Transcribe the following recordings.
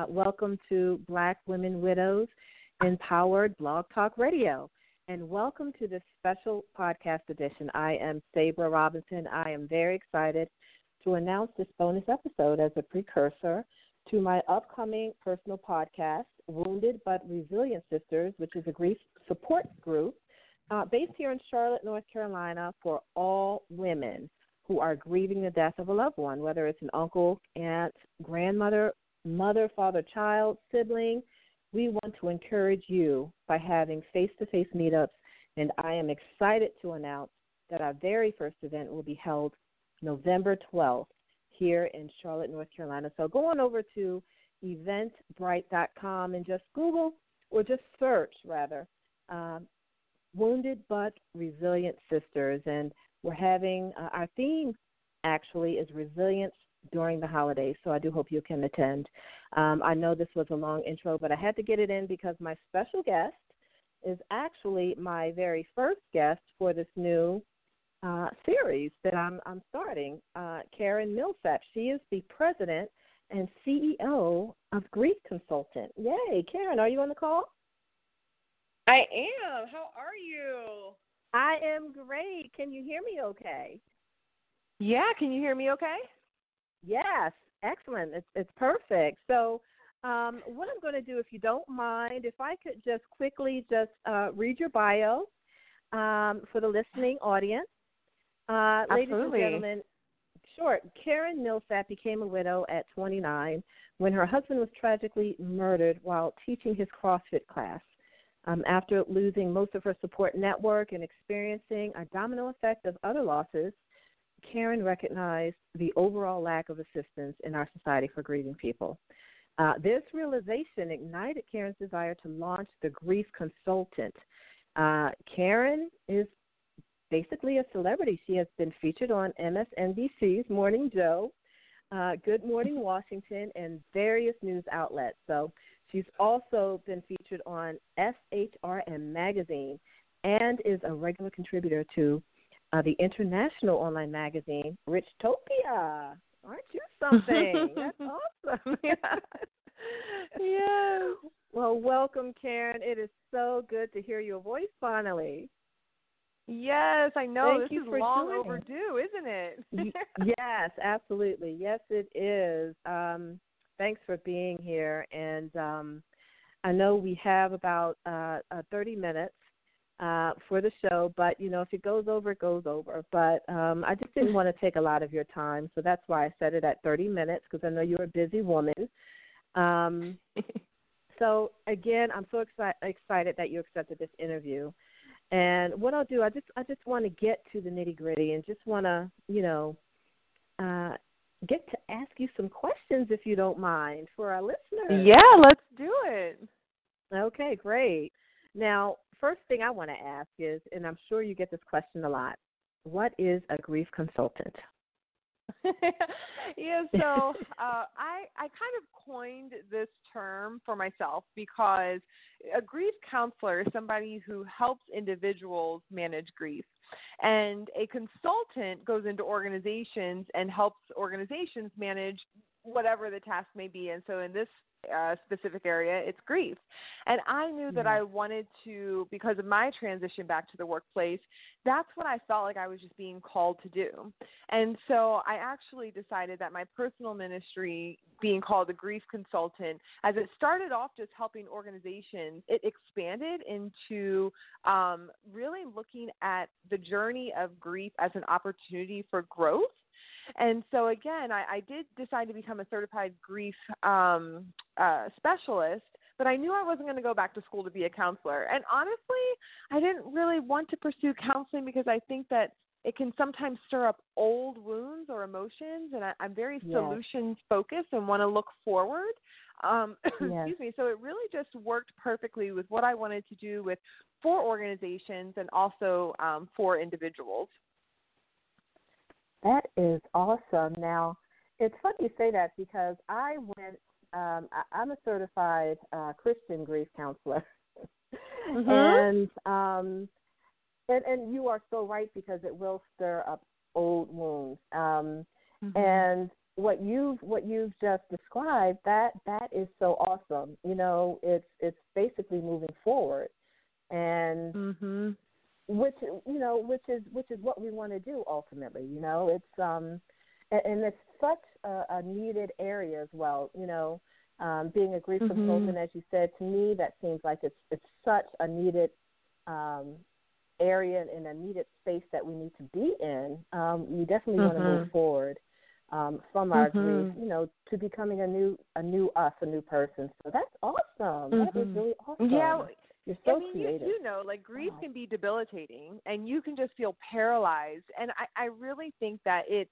Uh, welcome to Black Women Widows Empowered Blog Talk Radio. And welcome to this special podcast edition. I am Sabra Robinson. I am very excited to announce this bonus episode as a precursor to my upcoming personal podcast, Wounded but Resilient Sisters, which is a grief support group uh, based here in Charlotte, North Carolina, for all women who are grieving the death of a loved one, whether it's an uncle, aunt, grandmother, mother, father, child, sibling. We want to encourage you by having face to face meetups, and I am excited to announce that our very first event will be held November 12th here in Charlotte, North Carolina. So go on over to eventbrite.com and just Google or just search, rather, um, Wounded but Resilient Sisters. And we're having uh, our theme actually is resilience during the holidays. So I do hope you can attend. Um, I know this was a long intro, but I had to get it in because my special guest is actually my very first guest for this new uh, series that I'm, I'm starting. Uh, Karen Millsap. She is the president and CEO of Grief Consultant. Yay, Karen, are you on the call? I am. How are you? I am great. Can you hear me okay? Yeah, can you hear me okay? Yes, excellent. It's it's perfect. So, um, what I'm going to do, if you don't mind, if I could just quickly just uh, read your bio um, for the listening audience. Uh, ladies and gentlemen, short, Karen Millsap became a widow at 29 when her husband was tragically murdered while teaching his CrossFit class. Um, after losing most of her support network and experiencing a domino effect of other losses, Karen recognized the overall lack of assistance in our society for grieving people. Uh, this realization ignited Karen's desire to launch the Grief Consultant. Uh, Karen is basically a celebrity. She has been featured on MSNBC's Morning Joe, uh, Good Morning Washington, and various news outlets. So She's also been featured on SHRM magazine and is a regular contributor to uh, the international online magazine Richtopia. Aren't you something? That's awesome. yeah. yeah. Well, welcome, Karen. It is so good to hear your voice finally. Yes, I know. Thank this is long overdue, isn't it? yes, absolutely. Yes, it is. Um, thanks for being here. And um, I know we have about uh, uh, 30 minutes uh, for the show, but you know, if it goes over, it goes over. But um, I just didn't want to take a lot of your time, so that's why I set it at 30 minutes because I know you're a busy woman. Um, so again, I'm so exci- excited that you accepted this interview. And what I'll do, I just I just want to get to the nitty gritty and just want to you know uh, get to ask you some questions if you don't mind for our listeners. Yeah, let's do it. Okay, great. Now, first thing I want to ask is, and I'm sure you get this question a lot what is a grief consultant? yeah, so uh, I I kind of coined this term for myself because a grief counselor is somebody who helps individuals manage grief. And a consultant goes into organizations and helps organizations manage whatever the task may be. And so in this uh, specific area, it's grief. And I knew that I wanted to, because of my transition back to the workplace, that's what I felt like I was just being called to do. And so I actually decided that my personal ministry, being called a grief consultant, as it started off just helping organizations, it expanded into um, really looking at the journey of grief as an opportunity for growth and so again, I, I did decide to become a certified grief um, uh, specialist, but I knew I wasn't going to go back to school to be a counselor. And honestly, I didn't really want to pursue counseling because I think that it can sometimes stir up old wounds or emotions, and I, I'm very yes. solutions focused and want to look forward. Um, yes. excuse me. So it really just worked perfectly with what I wanted to do with for organizations and also um, for individuals. That is awesome. Now, it's funny you say that because I went. Um, I, am a certified uh, Christian grief counselor, mm-hmm. and um, and and you are so right because it will stir up old wounds. Um, mm-hmm. And what you've what you've just described that that is so awesome. You know, it's it's basically moving forward, and mm-hmm. Which you know which is which is what we want to do ultimately. You know, it's um and, and it's such a, a needed area as well. You know, um, being a grief mm-hmm. consultant, as you said to me, that seems like it's it's such a needed um, area and a needed space that we need to be in. Um, we definitely mm-hmm. want to move forward um, from our mm-hmm. grief, you know, to becoming a new a new us, a new person. So that's awesome. That is Mm-hmm. really awesome. Yeah. You're so I mean, creative. You, you know, like grief Wow. can be debilitating, and you can just feel paralyzed. And I, I really think that it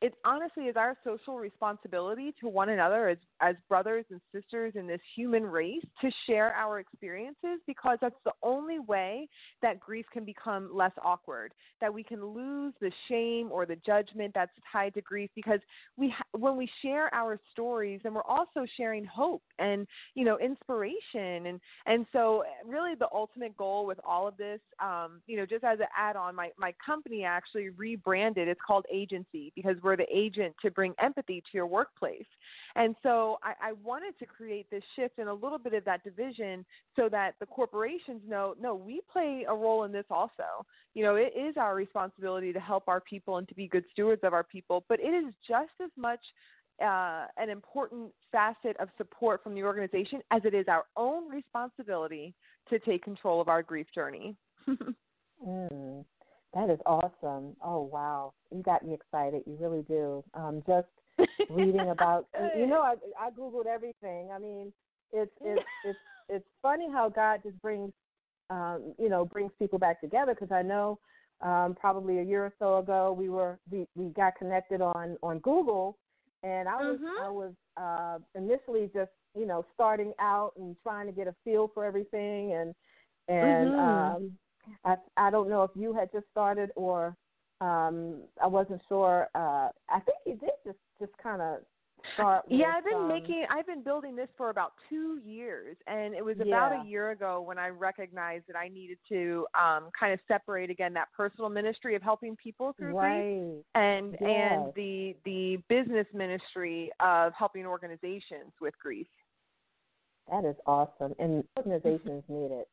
it honestly is our social responsibility to one another as as brothers and sisters in this human race to share our experiences because that's the only way that grief can become less awkward that we can lose the shame or the judgment that's tied to grief because we ha- when we share our stories then we're also sharing hope and you know inspiration. And and so really the ultimate goal with all of this um you know just as an add on my my company actually rebranded. It's called agency because we're the agent to bring empathy to your workplace. And so I, I wanted to create this shift and a little bit of that division so that the corporations know no we play a role in this also. You know it is our responsibility to help our people and to be good stewards of our people but it is just as much uh, an important facet of support from the organization as it is our own responsibility to take control of our grief journey. Mm, that is awesome. Oh wow, you got me excited. You really do. Um, just reading about, you know, I I googled everything. I mean, it's it's it's it's funny how God just brings, um, you know, brings people back together. Because I know, um, probably a year or so ago, we were we we got connected on on Google, and I was Mhm. I was uh, initially just you know starting out and trying to get a feel for everything and and Mhm. um I I don't know if you had just started or um I wasn't sure. Uh I think you did just just kind of start. yeah, with, I've been um, making I've been building this for about 2 years and it was about Yeah. a year ago when I recognized that I needed to um kind of separate again that personal ministry of helping people through grief right. and Yes. and the the business ministry of helping organizations with grief. That is awesome, and organizations need it.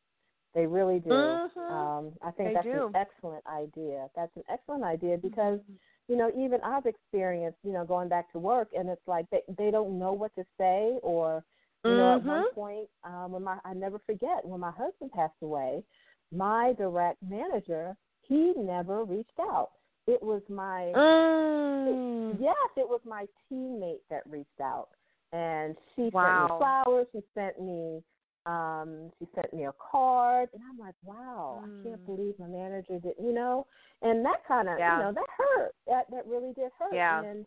They really do. Mhm. Um, I think They that's do. an excellent idea. That's an excellent idea because you know even I've experienced you know going back to work, and it's like they they don't know what to say, or you know at one Mhm. point um, when my I never forget when my husband passed away, my direct manager he never reached out. It was my Mm. Yes, it was my teammate that reached out, and she Wow. sent me flowers. She sent me, um, she sent me a card, and I'm like, wow, I can't Mm. believe my manager did, you know, and that kind of, Yeah. you know, that hurt. That that really did hurt. Yeah. And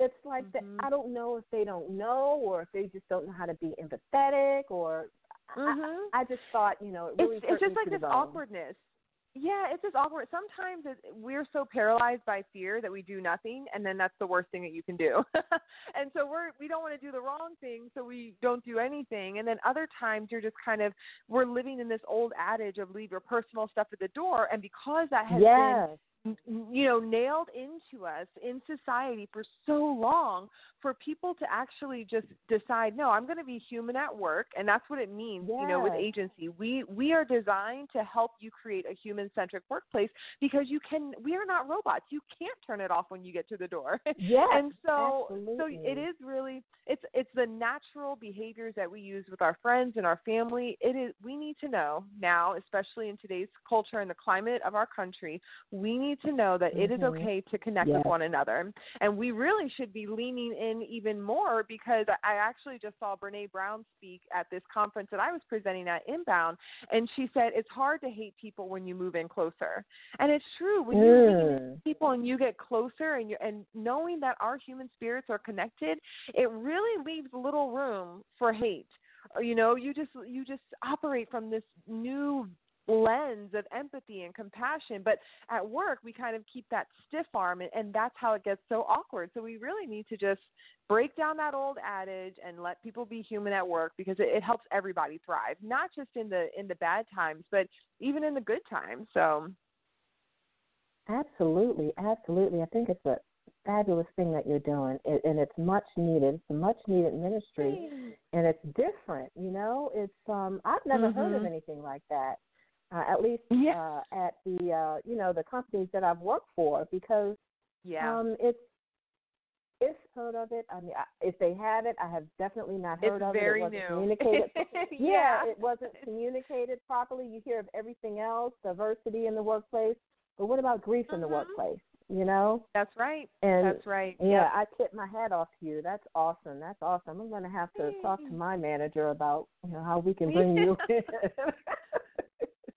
it's like Mhm. that. I don't know if they don't know, or if they just don't know how to be empathetic, or Mhm. I, I just thought, you know, it really it's hurt it's just like this bone. awkwardness. Yeah, it's just awkward. Sometimes it, we're so paralyzed by fear that we do nothing, and then that's the worst thing that you can do. and so we're we don't want to do the wrong thing, so we don't do anything. And then other times you're just kind of we're living in this old adage of leave your personal stuff at the door, and because that has been Yes. You know nailed into us in society for so long for people to actually just decide no i'm going to be human at work and that's what it means you know with agency. We we are designed to help you create a human centric workplace because you can we are not robots. You can't turn it off when you get to the door. Yes. and so so it is really it's it's the natural behaviors that we use with our friends and our family. It is we need to know now especially in today's culture and the climate of our country we need to know that it is Mhm. okay to connect Yes. with one another and we really should be leaning in even more because i actually just saw brene brown speak at this conference that i was presenting at inbound and she said it's hard to hate people when you move in closer and it's true when you lean in Mm. people and you get closer and you and knowing that our human spirits are connected it really leaves little room for hate you know you just you just operate from this new lens of empathy and compassion but at work we kind of keep that stiff arm and, and that's how it gets so awkward so we really need to just break down that old adage and let people be human at work because it, it helps everybody thrive not just in the in the bad times but even in the good times so Absolutely, absolutely. I think it's a fabulous thing that you're doing, it, and it's much needed. It's a much needed ministry, and it's different. You know, it's um I've never mm-hmm. heard of anything like that. Uh, at least yeah. uh, at the uh, you know the companies that I've worked for, because yeah, um, it's if heard of it. I mean, if they have it, I have definitely not heard it's of very it. It wasn't new. communicated. yeah. it wasn't communicated properly. You hear of everything else, diversity in the workplace, but what about grief mm-hmm. in the workplace? You know. That's right. And That's right. Yeah. I tip my hat off to you. That's awesome. That's awesome. I'm going to have to talk to my manager about you know how we can bring you in.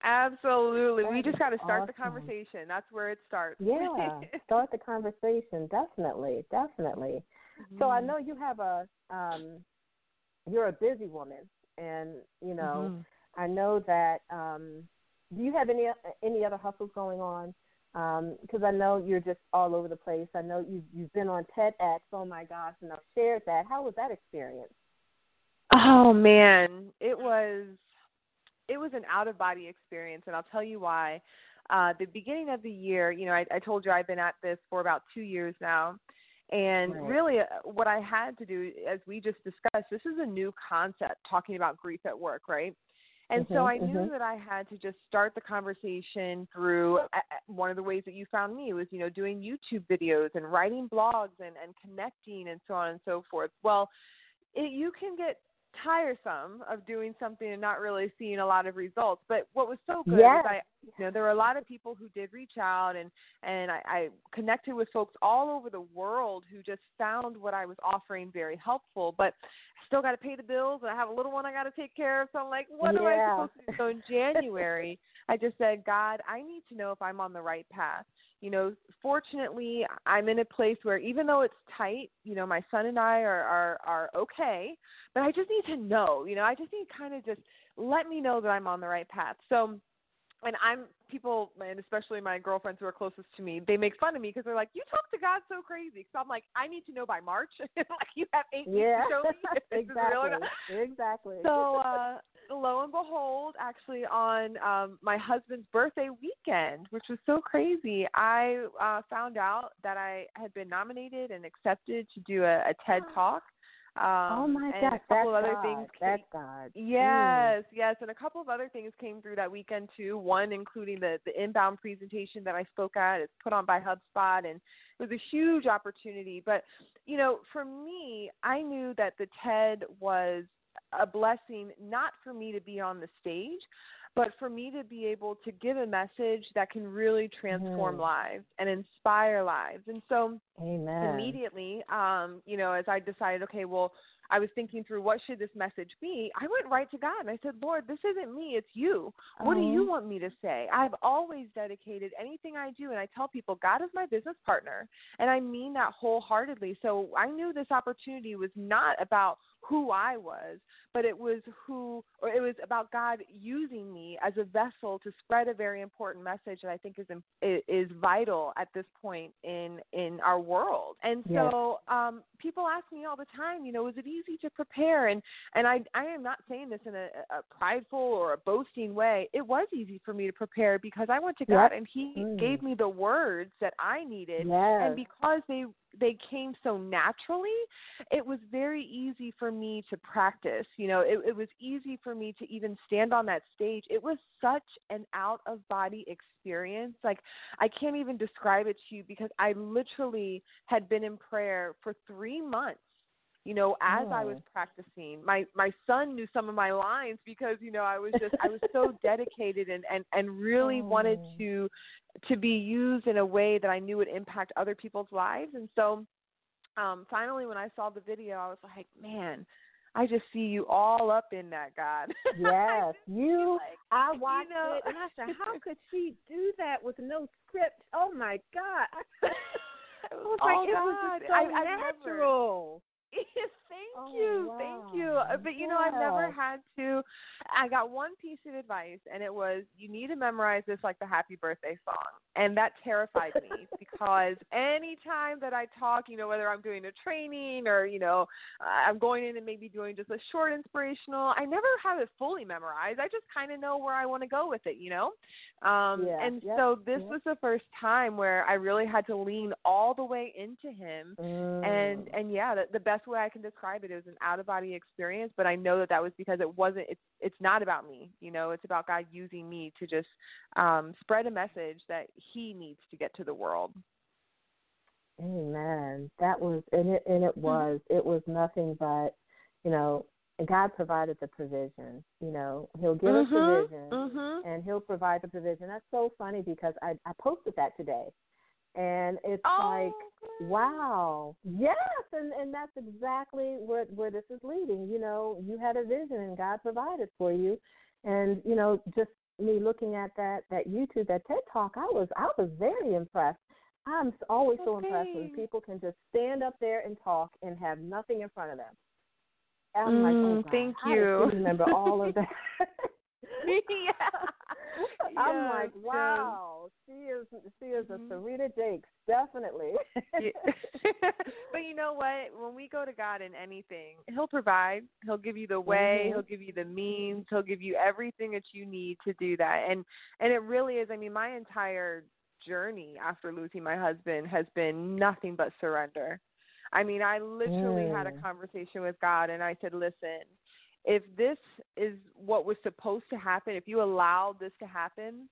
Absolutely. That we just got to start awesome. the conversation. That's where it starts. Yeah, start the conversation. Definitely, definitely. Mm-hmm. So I know you have a um you're a busy woman and you know, mm-hmm. I know that um do you have any any other hustles going on? Um, because I know you're just all over the place. I know you've you've been on TEDx. Oh my gosh, and I've shared that. How was that experience? Oh man, it was it was an out of body experience, and I'll tell you why. Uh, the beginning of the year, you know, I, I told you I've been at this for about two years now, and right. really, uh, what I had to do, as we just discussed, this is a new concept talking about grief at work, right? And mm-hmm, so I knew mm-hmm. that I had to just start the conversation through uh, one of the ways that you found me was, you know, doing YouTube videos and writing blogs and, and connecting and so on and so forth. Well, it, you can get tiresome of doing something and not really seeing a lot of results. But what was so good yes. I you know, there were a lot of people who did reach out and and I, I connected with folks all over the world who just found what I was offering very helpful. But I still got to pay the bills and I have a little one I got to take care of. So I'm like, what yeah. am I supposed to do? So in January, I just said, God, I need to know if I'm on the right path you know, fortunately, I'm in a place where even though it's tight, you know, my son and I are are are okay, but I just need to know, you know, I just need kind of just let me know that I'm on the right path. So and I'm people, and especially my girlfriends who are closest to me, they make fun of me because they're like, "You talk to God so crazy." So I'm like, I need to know by March. like you have eight yeah. weeks to show me if this exactly. is real or not. Exactly. So uh, lo and behold, actually on um, my husband's birthday weekend, which was so crazy, I uh, found out that I had been nominated and accepted to do a, a TED Talk. Um, oh my gosh, a couple that's of other God. things. Came, that's God. Yes, mm. yes, and a couple of other things came through that weekend too. One including the the inbound presentation that I spoke at. It's put on by HubSpot, and it was a huge opportunity. But you know, for me, I knew that the TED was a blessing, not for me to be on the stage, but for me to be able to give a message that can really transform mm. lives and inspire lives. And so Amen. immediately, um, you know, as I decided, okay, well, I was thinking through what should this message be, I went right to God and I said, Lord, this isn't me, it's you. What do you want me to say? I've always dedicated anything I do, and I tell people, God is my business partner. And I mean that wholeheartedly. So I knew this opportunity was not about who I was, but it was who, or it was about God using me as a vessel to spread a very important message that I think is is vital at this point in in our world. And so um, people ask me all the time, you know, is it easy to prepare? And and I I am not saying this in a, a prideful or a boasting way. It was easy for me to prepare because I went to God yep. and He mm. gave me the words that I needed, yes. and because they they came so naturally, it was very easy for me to practice. You know, it, it was easy for me to even stand on that stage. It was such an out of body experience. Like, I can't even describe it to you because I literally had been in prayer for three months you know as oh. i was practicing my my son knew some of my lines because you know i was just i was so dedicated and and and really oh. wanted to to be used in a way that i knew would impact other people's lives and so um finally when i saw the video i was like man I just see you all up in that, God. Yes, you. like, I watched you know, it and I said, "How could she do that with no script?" Oh my God! I was oh, like, it was just so I natural. thank oh, you, wow. thank you. Uh, But you know, I've never had to. I got one piece of advice, and it was you need to memorize this like the happy birthday song. And that terrified me because anytime that I talk, you know, whether I'm doing a training or, you know, I'm going in and maybe doing just a short inspirational, I never have it fully memorized. I just kind of know where I want to go with it, you know? Um, yeah, and yep, so this yep. was the first time where I really had to lean all the way into him. Mm. And, and yeah, the, the best way I can describe it is an out of body experience, but I know that that was because it wasn't, it's, it's not about me, you know, it's about God using me to just um, spread a message that He needs to get to the world. Amen. That was and it and it was it was nothing but, you know, God provided the provision. You know, He'll give us Mhm, provision mhm. and He'll provide the provision. That's so funny because I I posted that today, and it's Oh, like. Wow. Yes, and and that's exactly where where this is leading. You know, you had a vision and God provided for you. And, you know, just me looking at that that YouTube, that TED Talk, I was I was very impressed. I'm always so impressed when people can just stand up there and talk and have nothing in front of them. I'm like, oh Mm, God, thank does you. remember all of that? yeah. I'm like, wow, she is Mhm. a Serita Jakes, definitely. But you know what? When we go to God in anything, He'll provide. He'll give you the way. Mhm. He'll give you the means. He'll give you everything that you need to do that. And and it really is. I mean, my entire journey after losing my husband has been nothing but surrender. I mean, I literally had a Mm. conversation with God, and I said, "Listen, if this is what was supposed to happen, if you allowed this to happen,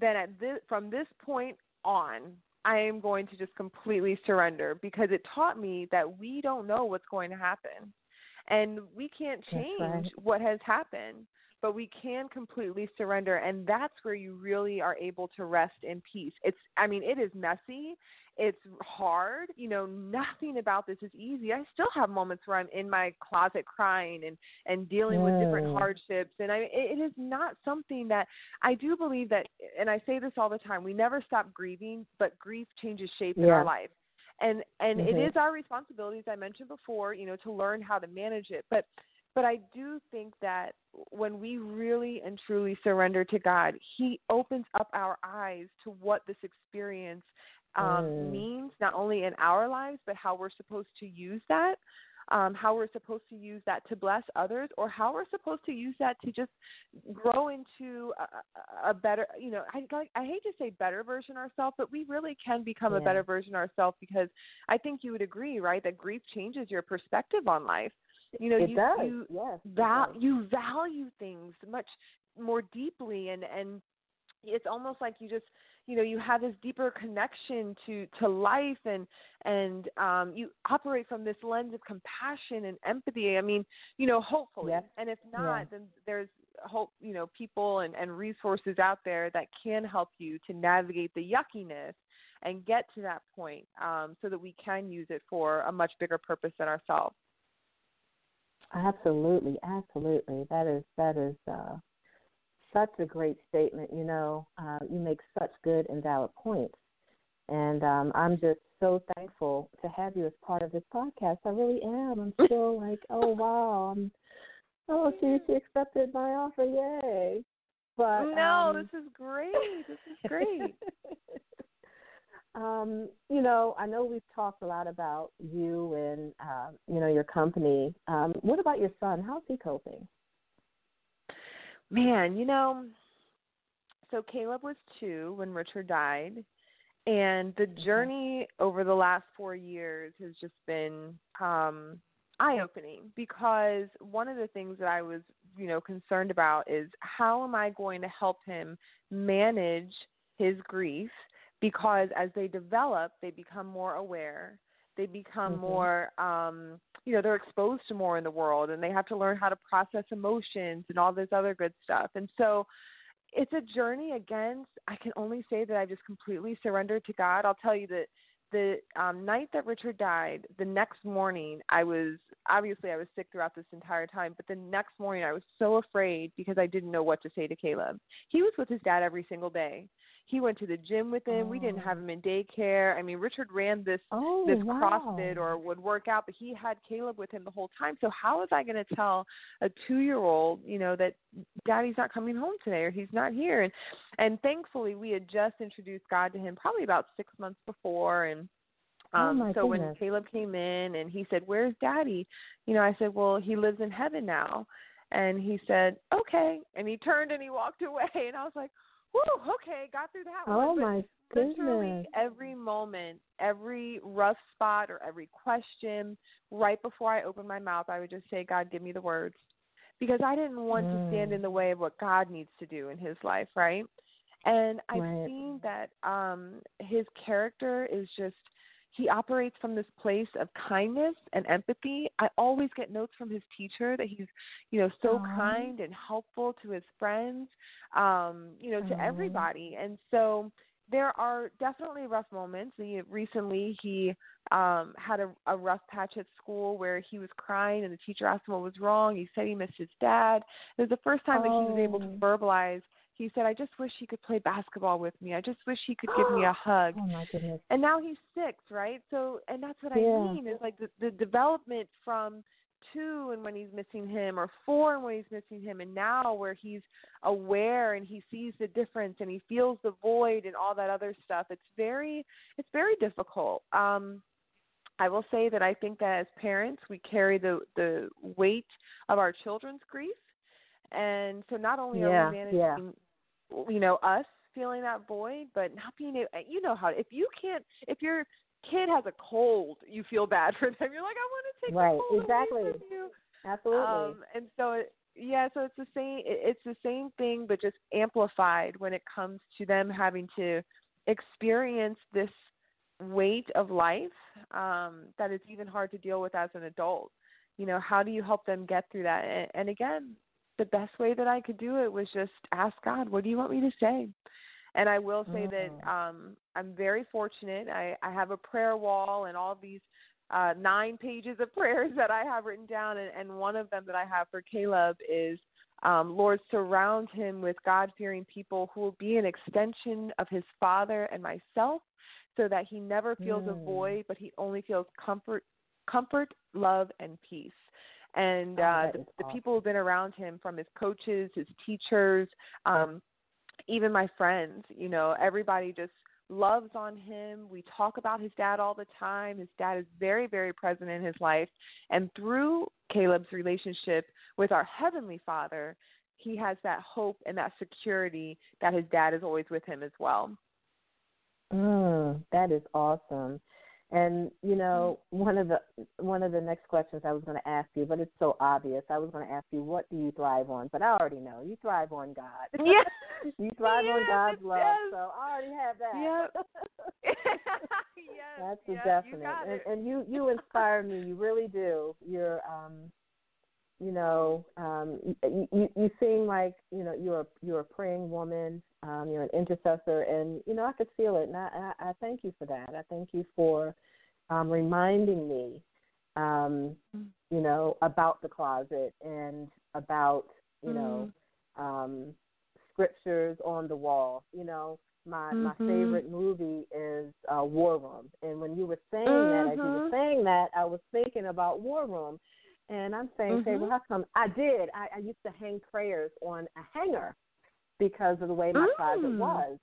then at this, from this point on, I am going to just completely surrender because it taught me that we don't know what's going to happen. And we can't change right. what has happened, but we can completely surrender and that's where you really are able to rest in peace. It's I mean, it is messy. It's hard. You know, nothing about this is easy. I still have moments where I'm in my closet crying and and dealing with different hardships and I it, it is not something that I do believe that and I say this all the time, we never stop grieving, but grief changes shape in our life. And and it Mhm. is our responsibility as I mentioned before, you know, to learn how to manage it. But but I do think that when we really and truly surrender to God, He opens up our eyes to what this experience um, Mm. means, not only in our lives, but how we're supposed to use that, um, how we're supposed to use that to bless others, or how we're supposed to use that to just grow into a, a- better, you know, I, like- I hate to say better version of ourselves, but we really can become a better version of ourselves because I think you would agree, right, that grief changes your perspective on life you know it you does. you yes. val- does. you value things much more deeply and and it's almost like you just you know you have this deeper connection to to life and and um you operate from this lens of compassion and empathy i mean you know hopefully Yes. and if not then there's hope you know people and and resources out there that can help you to navigate the yuckiness and get to that point um so that we can use it for a much bigger purpose than ourselves Absolutely, absolutely. That is that is uh, such a great statement. You know, uh, you make such good and valid points, and um, I'm just so thankful to have you as part of this podcast. I really am. I'm still like, oh wow, I'm, oh she she accepted my offer, yay! But no um, this is great this is great um, you know, I know we've talked a lot about you and uh, you know your company. Um, what about your son? How's he coping? Man, you know, so Caleb was two when Richard died, and the journey over the last four years has just been um, eye opening because one of the things that I was, you know, concerned about is how am I going to help him manage his grief because as they develop, they become more aware. They become Mhm. more, um, you know, they're exposed to more in the world, and they have to learn how to process emotions and all this other good stuff. And so, it's a journey against. I can only say that I just completely surrendered to God. I'll tell you that the um, night that Richard died, the next morning, I was obviously I was sick throughout this entire time, but the next morning I was so afraid because I didn't know what to say to Caleb. He was with his dad every single day. He went to the gym with him. Oh. We didn't have him in daycare. I mean, Richard ran this oh, this wow. CrossFit or would work out, but he had Caleb with him the whole time. So how was I going to tell a two year old, you know, that Daddy's not coming home today or he's not here? And and thankfully we had just introduced God to him probably about six months before, and Oh, um, my so when. Caleb came in and he said, "Where's Daddy?" You know, I said, "Well, he lives in heaven now." And he said, "Okay." And he turned and he walked away, and I was like, "Whew, okay, got through that Oh one." But my literally goodness. every moment, every rough spot or every question, right before I opened my mouth, I would just say, "God, give me the words," because I didn't want to stand Mm. in the way of what God needs to do in His life, right? And I've Right. seen that um his character is just he operates from this place of kindness and empathy. I always get notes from his teacher that he's, you know, so Aw. kind and helpful to his friends, um, you know, to Aw. everybody. And so there are definitely rough moments. He, recently, he um had a, a rough patch at school where he was crying and the teacher asked him what was wrong. He said he missed his dad. It was the first time that he was able to Oh. verbalize. He said, "I just wish he could play basketball with me. I just wish he could give me a hug." Oh my goodness. and now he's six, right? So, and that's what Yeah. I mean is like the, the development from two and when he's missing him, or four and when he's missing him, and now where he's aware and he sees the difference and he feels the void and all that other stuff. It's very, it's very difficult. Um, I will say that I think that as parents, we carry the the weight of our children's grief, and so not only are we managing, yeah. You know, us feeling that void, but not being able. You know how if you can't, if your kid has a cold, you feel bad for them. You're like, I want to take Right, the cold exactly. away from you. Absolutely. Um, and so, it, yeah, so it's the same. It's the same thing, but just amplified when it comes to them having to experience this weight of life um, that it's even hard to deal with as an adult. You know, how do you help them get through that? And, and again, the best way that I could do it was just ask God, what do you want me to say? And I will say that Mm. um, I'm very fortunate. I, I have a prayer wall and all these uh, nine pages of prayers that I have written down, and, and one of them that I have for Caleb is, um, Lord, surround him with God fearing people who will be an extension of his father and myself, so that he never feels a Mm. void, but he only feels comfort, comfort, love, and peace. And Oh, uh, that the, is the people who've been around him, from his coaches, his teachers, um, even my friends, you know, everybody just loves on him. We talk about his dad all the time. His dad is very, very present in his life. And through Caleb's relationship with our Heavenly Father, he has that hope and that security that his dad is always with him as well. Mm, that is awesome. And you know, one of the one of the next questions I was going to ask you, but it's so obvious. I was going to ask you, what do you thrive on? But I already know you thrive on God. Yeah. you thrive on God's love. yes. So I already have that. Yep. yes, That's a definite. And and you you inspire me. You really do. You're um you know, um you, you you seem like, you know, you're a you're a praying woman, um, you're an intercessor and you know, I could feel it and I, I, I thank you for that. I thank you for um reminding me um, you know, about the closet and about, you know, um scriptures on the wall. You know, my my Mhm. favorite movie is uh War Room. And when you were saying that, as you were Mhm. saying that, I was thinking about War Room. And I'm saying, say, Mhm. well, how come I did? I, I used to hang prayers on a hanger because of the way my closet Mm. was.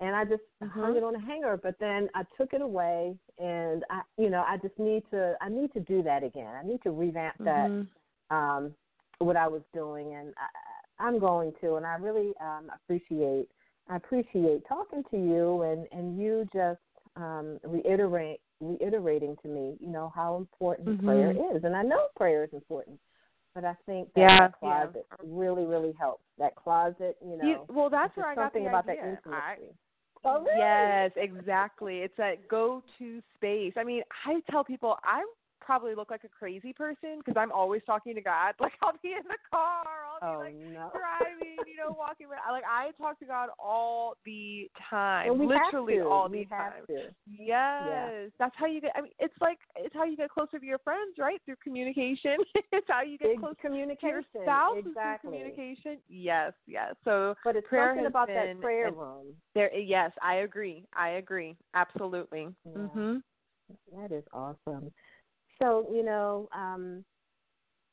And I just hung Mhm. it on a hanger, but then I took it away, and I, you know, I just need to, I need to do that again. I need to revamp that Mhm. um, what I was doing, and I, I'm going to. And I really um, appreciate I appreciate talking to you, and and you just um, reiterate reiterating to me, you know, how important Mhm. prayer is, and I know prayer is important. But I think that, Yeah, that yeah. closet really, really helps. That closet, you know, You, well, that's it's where I got something the about idea. that intimacy. I, oh, really? Yes, exactly. It's that go-to space. I mean, I tell people I probably look like a crazy person because I'm always talking to God. Like I'll be in the car, I'll oh, like no. driving, you know, walking. Around. Like I talk to God all the time, literally have to. all we the have time. To. Yes, yeah. that's how you get. I mean, it's like it's how you get closer to your friends, right? Through communication. it's how you get close communication. to your spouse exactly. through communication. Yes, yes. So, but it's prayer something about been, that prayer room. There, yes, I agree. I agree. Absolutely. Yeah. Mhm. That is awesome. So you know, um,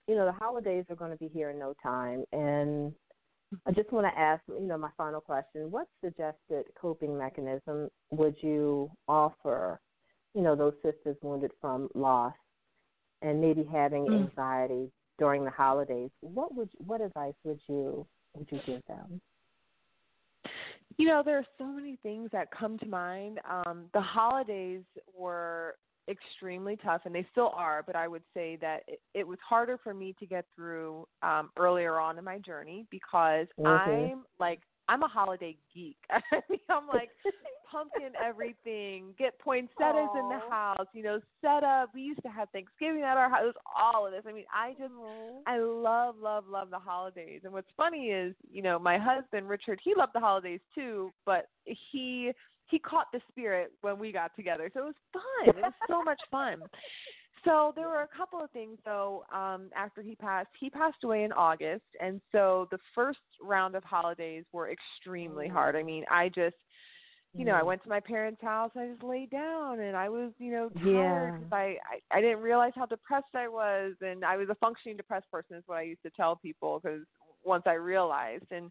you know, the holidays are going to be here in no time, and I just want to ask, you know, my final question: What suggested coping mechanism would you offer, you know, those sisters wounded from loss, and maybe having Mm. anxiety during the holidays? What would what advice would you would you give them? You know, there are so many things that come to mind. Um, the holidays were extremely tough, and they still are. But I would say that it, it was harder for me to get through um, earlier on in my journey because Mhm. I'm like I'm a holiday geek. I mean, I'm like pumpkin everything, get poinsettias in the house, you know, set up. We used to have Thanksgiving at our house. All of this. I mean, I just I love, love, love the holidays. And what's funny is, you know, my husband Richard, he loved the holidays too, but he he caught the spirit when we got together. So it was fun. It was so much fun. So there were a couple of things though, um, after he passed. He passed away in August and so the first round of holidays were extremely hard. I mean, I just you know, I Mm. went to my parents' house. I just laid down, and I was, you know, tired Yeah. 'cause I, I I didn't realize how depressed I was, and I was a functioning depressed person, is what I used to tell people because once I realized. And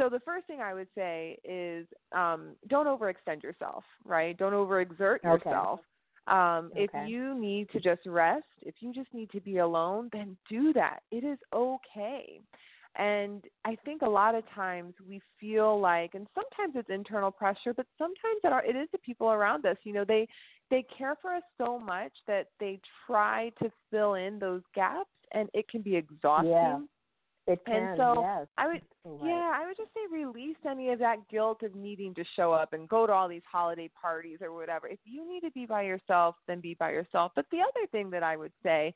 so the first thing I would say is um, don't overextend yourself, right? Don't overexert Okay. yourself. Um, If you need to just rest, if you just need to be alone, then do that. It is okay. And I think a lot of times we feel like, and sometimes it's internal pressure, but sometimes it, are, it is the people around us. You know, they they care for us so much that they try to fill in those gaps, and it can be exhausting. Yeah. It And so yes. I would, right. yeah, I would just say release any of that guilt of needing to show up and go to all these holiday parties or whatever. If you need to be by yourself, then be by yourself. But the other thing that I would say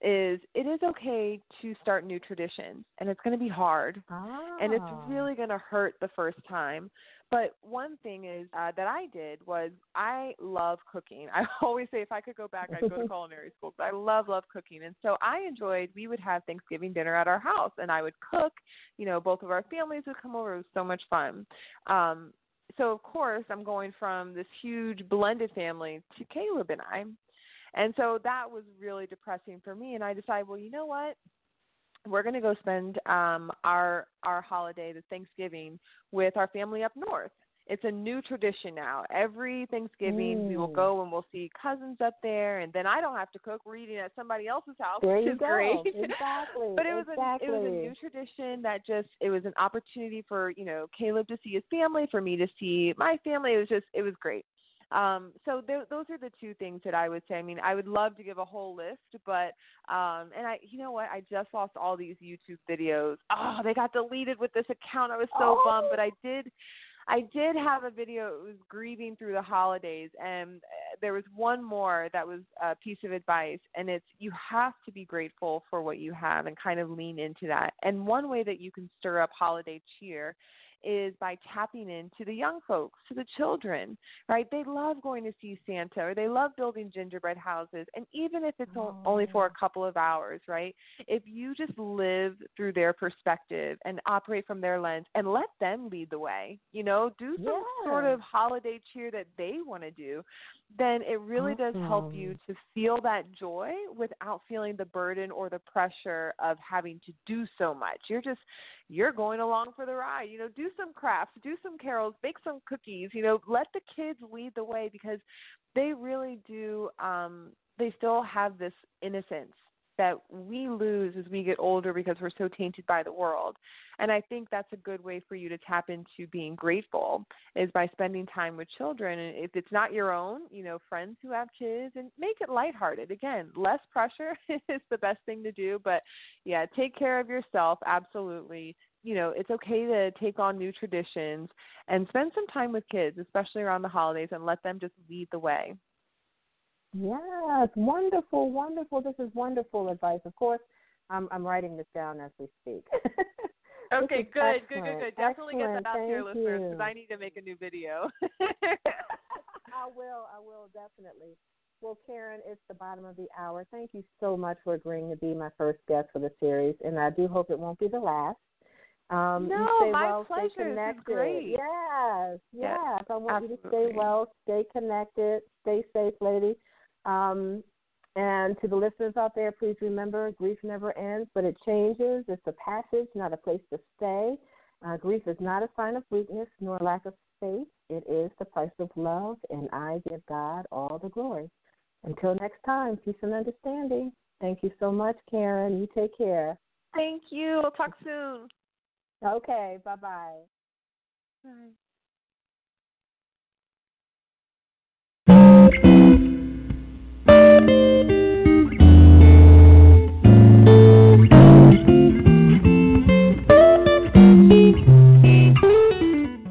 is it is okay to start new traditions, and it's going to be hard Ah. and it's really going to hurt the first time. But one thing is uh, that I did was I love cooking. I always say if I could go back, I'd go to culinary school. But I love love cooking, and so I enjoyed. We would have Thanksgiving dinner at our house, and I would cook. You know, both of our families would come over. It was so much fun. Um, so of course, I'm going from this huge blended family to Caleb and I. And so that was really depressing for me. And I decided, well, you know what? We're going to go spend um, our our holiday, the Thanksgiving, with our family up north. It's a new tradition now. Every Thanksgiving, we will Mm. go and we'll see cousins up there, and then I don't have to cook. We're eating at somebody else's house, There which is go. great. Exactly. but it was exactly. a it was a new tradition that just it was an opportunity for you know Caleb to see his family, for me to see my family. It was just it was great. Um, so th- those are the two things that I would say. I mean, I would love to give a whole list, but um, and I, you know what? I just lost all these YouTube videos. Oh, they got deleted with this account. I was so Oh. bummed, but I did. I did have a video. It was grieving through the holidays, and uh, there was one more that was a piece of advice, and it's you have to be grateful for what you have and kind of lean into that. And one way that you can stir up holiday cheer is by tapping into the young folks, to the children, right? They love going to see Santa or they love building gingerbread houses. And even if it's o oh, only for a couple of hours, right? If you just live through their perspective and operate from their lens and let them lead the way, you know, do some sort of holiday cheer that they want to do, then it really does help you to feel that joy without feeling the burden or the pressure of having to do so much. You're just you're going along for the ride. You know, do some crafts, do some carols, bake some cookies, you know, let the kids lead the way because they really do um they still have this innocence that we lose as we get older because we're so tainted by the world. And I think that's a good way for you to tap into being grateful is by spending time with children. And if it's not your own, you know, friends who have kids and make it lighthearted. Again, less pressure is the best thing to do. But yeah, take care of yourself. Absolutely. You know, it's okay to take on new traditions and spend some time with kids, especially around the holidays, and let them just lead the way. Yes, wonderful, wonderful. This is wonderful advice. Of course, I'm I'm writing this down as we speak. Okay, good, good, good, good. Definitely excellent. get that out Thank to your listeners you. because I need to make a new video. I will. I will definitely. Well, Karen, it's the bottom of the hour. Thank you so much for agreeing to be my first guest for the series, and I do hope it won't be the last. Um, No, stay my well, pleasure. Stay This is great. Yes, Yes, yes. I want you to stay well, stay connected, stay safe, lady. Um, and to the listeners out there, please remember grief never ends, but it changes. It's a passage, not a place to stay. Uh, grief is not a sign of weakness nor lack of faith. It is the price of love, and I give God all the glory. Until next time, peace and understanding. Thank you so much, Karen. You take care. Thank you. We'll talk soon. Okay, bye bye. Bye.